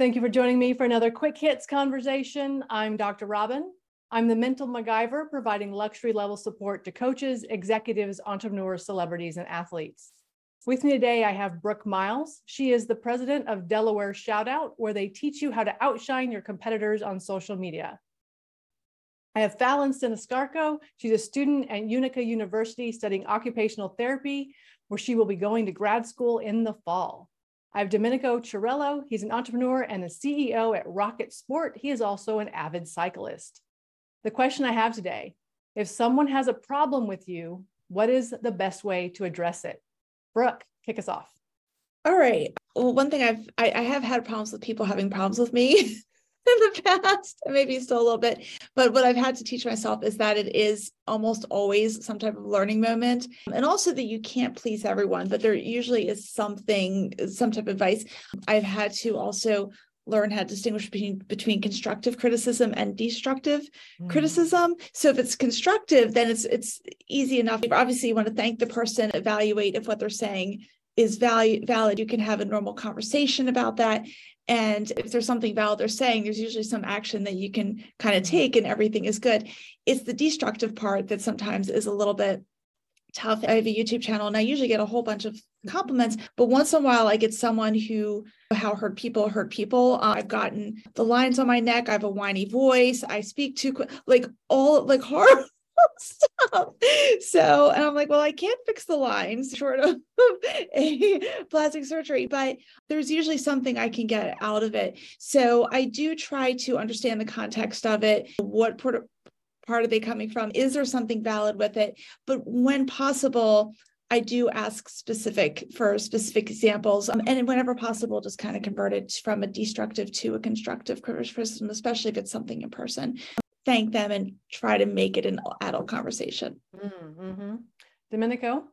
Thank you for joining me for another quick hits conversation. I'm Dr. Robin. I'm the mental MacGyver providing luxury level support to coaches, executives, entrepreneurs, celebrities, and athletes. With me today, I have Brooke Miles. She is the president of Delaware Shoutout, where they teach you how to outshine your competitors on social media. I have Fallon Siniscarco. She's a student at Utica University studying occupational therapy, where she will be going to grad school in the fall. I have Domenico Ciarallo. He's an entrepreneur and the CEO at Rocket Sport. He is also an avid cyclist. The question I have today if someone has a problem with you, what is the best way to address it? Brooke, kick us off. All right. Well, one thing I've I, I have had problems with people having problems with me. in the past, maybe still a little bit. But what I've had to teach myself is that it is almost always some type of learning moment. And also that you can't please everyone, but there usually is something, some type of advice. I've had to also learn how to distinguish between between constructive criticism and destructive mm. criticism so if it's constructive then it's it's easy enough obviously you want to thank the person evaluate if what they're saying is value, valid you can have a normal conversation about that and if there's something valid they're saying, there's usually some action that you can kind of take and everything is good. It's the destructive part that sometimes is a little bit tough. I have a YouTube channel and I usually get a whole bunch of compliments, but once in a while I get someone who how hurt people hurt people. Uh, I've gotten the lines on my neck. I have a whiny voice. I speak too quick, like all like horrible So, and I'm like, well, I can't fix the lines short of a plastic surgery, but there's usually something I can get out of it. So I do try to understand the context of it. What part, part are they coming from? Is there something valid with it? But when possible, I do ask specific for specific examples, um, and whenever possible, just kind of convert it from a destructive to a constructive criticism, especially if it's something in person thank them and try to make it an adult conversation. Mm-hmm. Domenico?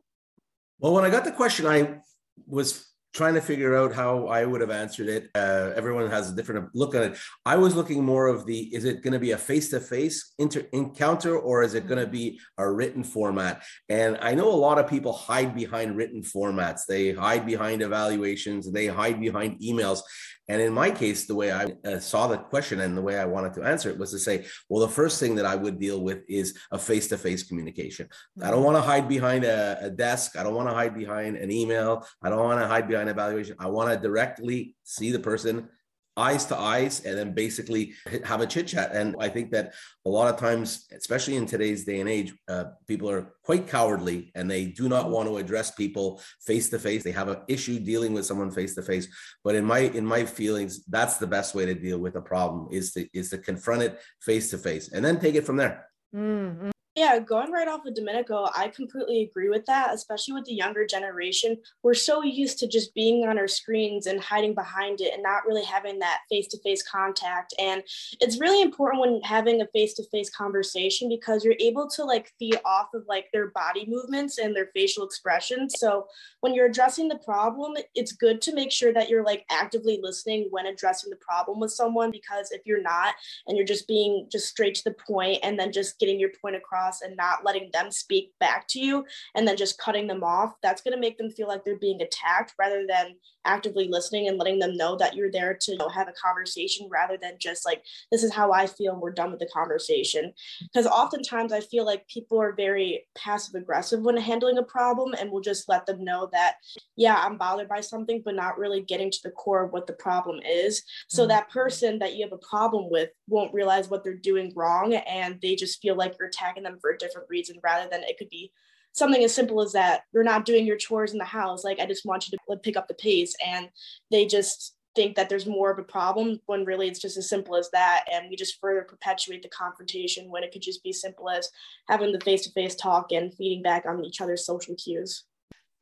Well, when I got the question, I was trying to figure out how I would have answered it. Uh, everyone has a different look at it. I was looking more of the is it going to be a face to face encounter or is it going to be a written format? And I know a lot of people hide behind written formats. They hide behind evaluations, they hide behind emails. And in my case, the way I uh, saw the question and the way I wanted to answer it was to say, well, the first thing that I would deal with is a face to face communication. Mm-hmm. I don't want to hide behind a, a desk. I don't want to hide behind an email. I don't want to hide behind evaluation. I want to directly see the person eyes to eyes and then basically have a chit chat. And I think that a lot of times, especially in today's day and age, uh, people are quite cowardly and they do not want to address people face to face. They have an issue dealing with someone face to face. But in my in my feelings, that's the best way to deal with a problem is to is to confront it face to face and then take it from there. Mm-hmm. Yeah, going right off of Domenico, I completely agree with that, especially with the younger generation. We're so used to just being on our screens and hiding behind it and not really having that face to face contact. And it's really important when having a face to face conversation because you're able to like feed off of like their body movements and their facial expressions. So when you're addressing the problem, it's good to make sure that you're like actively listening when addressing the problem with someone because if you're not and you're just being just straight to the point and then just getting your point across and not letting them speak back to you and then just cutting them off, that's going to make them feel like they're being attacked rather than actively listening and letting them know that you're there to you know, have a conversation rather than just like, this is how I feel and we're done with the conversation. Because oftentimes I feel like people are very passive aggressive when handling a problem and we'll just let them know that, yeah, I'm bothered by something, but not really getting to the core of what the problem is. So mm-hmm. that person that you have a problem with won't realize what they're doing wrong and they just feel like you're attacking them for a different reason rather than it could be something as simple as that. You're not doing your chores in the house. Like i just want you to pick up the pace. And they just think that there's more of a problem when really it's just as simple as that. And we just further perpetuate the confrontation when it could just be simple as having the face-to-face talk and feeding back on each other's social cues.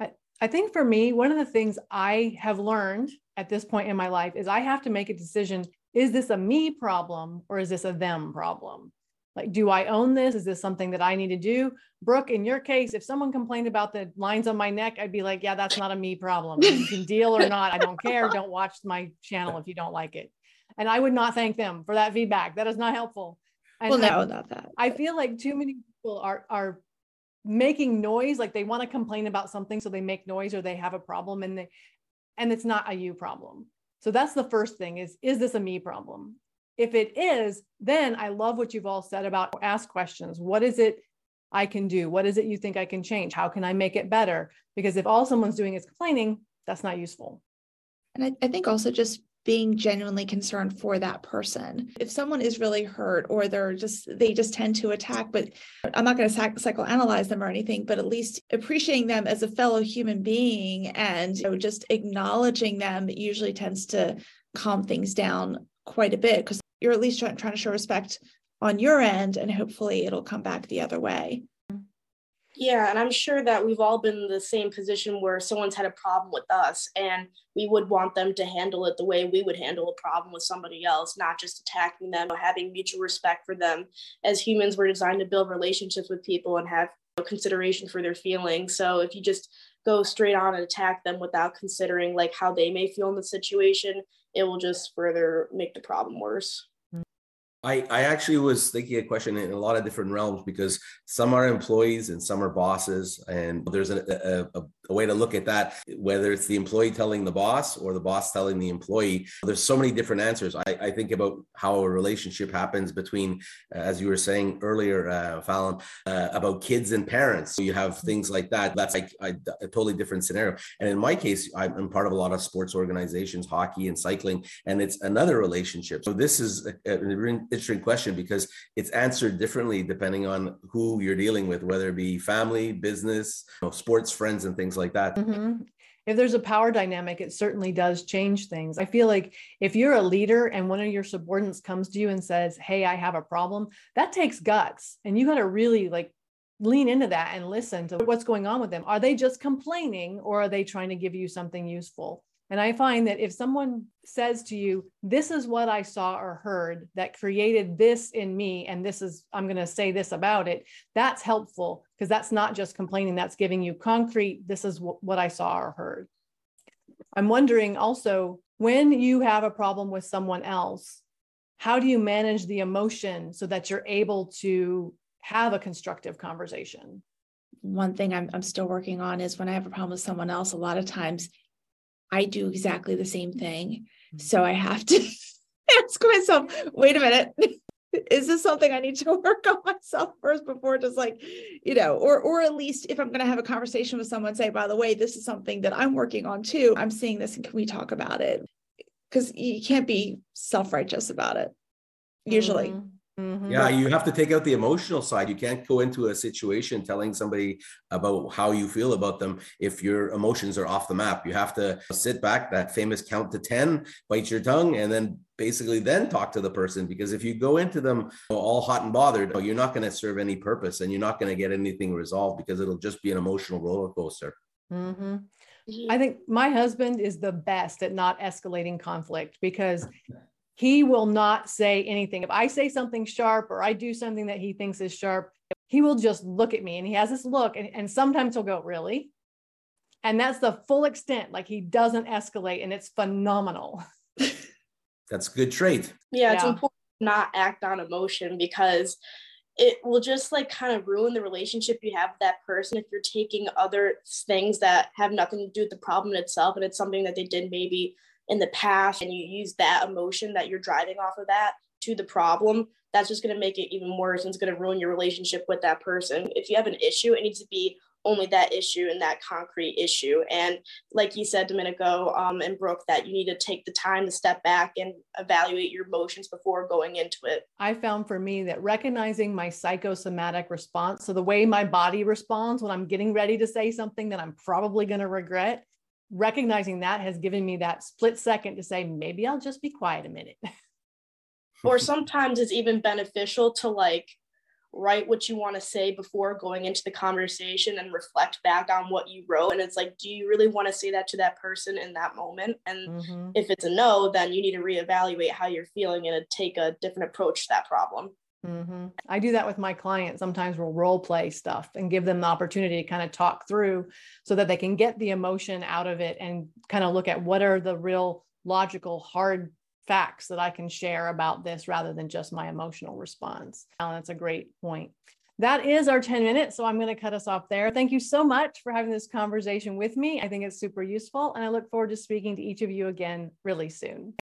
I, I think for me one of the things i have learned at this point in my life is i have to make a decision. Is this a me problem or is this a them problem like, do I own this? Is this something that I need to do? Brooke, in your case, if someone complained about the lines on my neck, I'd be like, yeah, that's not a me problem. You can deal or not. I don't care. Don't watch my channel if you don't like it. And I would not thank them for that feedback. That is not helpful. And well, no, not that. I feel like too many people are are making noise, like they want to complain about something, so they make noise or they have a problem, and they and it's not a you problem. So that's the first thing is, is this a me problem? If it is, then I love what you've all said about ask questions. What is it I can do? What is it you think I can change? How can I make it better? Because if all someone's doing is complaining, that's not useful. And I, I think also just being genuinely concerned for that person. If someone is really hurt or they're just, they just tend to attack, but I'm not going to psychoanalyze them or anything, but at least appreciating them as a fellow human being and you know, just acknowledging them usually tends to calm things down quite a bit because you're at least trying, to show respect on your end and hopefully it'll come back the other way. Yeah, and I'm sure that we've all been in the same position where someone's had a problem with us and we would want them to handle it the way we would handle a problem with somebody else, not just attacking them but having mutual respect for them. As humans, we're designed to build relationships with people and have consideration for their feelings. So if you just go straight on and attack them without considering like how they may feel in the situation, it will just further make the problem worse. I, I actually was thinking a question in a lot of different realms because some are employees and some are bosses. And there's a, a, a way to look at that, whether it's the employee telling the boss or the boss telling the employee. There's so many different answers. I, I think about how a relationship happens between, as you were saying earlier, uh, Fallon, uh, about kids and parents. So you have things like that. That's like a, a totally different scenario. And in my case, I'm part of a lot of sports organizations, hockey and cycling, and it's another relationship. So this is a, a interesting question because it's answered differently depending on who you're dealing with, whether it be family, business, you know, sports friends, and things like that. Mm-hmm. If there's a power dynamic, it certainly does change things. I feel like if you're a leader and one of your subordinates comes to you and says, Hey, I have a problem, that takes guts. And you got to really like lean into that and listen to what's going on with them. Are they just complaining or are they trying to give you something useful? And I find that if someone says to you, This is what I saw or heard that created this in me, and this is, I'm going to say this about it, that's helpful because that's not just complaining, that's giving you concrete, this is w- what I saw or heard. I'm wondering also when you have a problem with someone else, how do you manage the emotion so that you're able to have a constructive conversation? One thing I'm, I'm still working on is when I have a problem with someone else, a lot of times I do exactly the same thing. So I have to ask myself, wait a minute, is this something I need to work on myself first before just like, you know, or or at least if I'm going to have a conversation with someone, say, by the way, this is something that I'm working on too. I'm seeing this, and can we talk about it? Because you can't be self righteous about it. Usually, mm-hmm. Mm-hmm. Yeah, you have to take out the emotional side. You can't go into a situation telling somebody about how you feel about them if your emotions are off the map. You have to sit back, that famous count to 10, bite your tongue, and then basically then talk to the person. Because if you go into them all hot and bothered, you're not going to serve any purpose and you're not going to get anything resolved because it'll just be an emotional roller coaster. Mm-hmm. I think my husband is the best at not escalating conflict because he will not say anything. If I say something sharp or I do something that he thinks is sharp, he will just look at me and he has this look. And, and sometimes he'll go, Really? And that's the full extent. Like he doesn't escalate and it's phenomenal. That's a good trait. Yeah, it's yeah. important to not act on emotion because it will just like kind of ruin the relationship you have with that person if you're taking other things that have nothing to do with the problem itself and it's something that they did maybe in the past and you use that emotion that you're driving off of that to the problem, that's just going to make it even worse and it's going to ruin your relationship with that person. If you have an issue, it needs to be only that issue and that concrete issue. And like you said, Domenico um, and Brooke, that you need to take the time to step back and evaluate your emotions before going into it. I found for me that recognizing my psychosomatic response, so the way my body responds when I'm getting ready to say something that I'm probably going to regret, recognizing that has given me that split second to say, maybe I'll just be quiet a minute. or sometimes it's even beneficial to like write what you want to say before going into the conversation and reflect back on what you wrote. And it's like, do you really want to say that to that person in that moment? And mm-hmm. if it's a no, then you need to reevaluate how you're feeling and take a different approach to that problem. Mm-hmm. I do that with my clients. Sometimes we'll role play stuff and give them the opportunity to kind of talk through so that they can get the emotion out of it and kind of look at what are the real logical, hard facts that I can share about this rather than just my emotional response. And that's a great point. that is our 10 minutes. So I'm going to cut us off there. Thank you so much for having this conversation with me. I think it's super useful. And I look forward to speaking to each of you again really soon.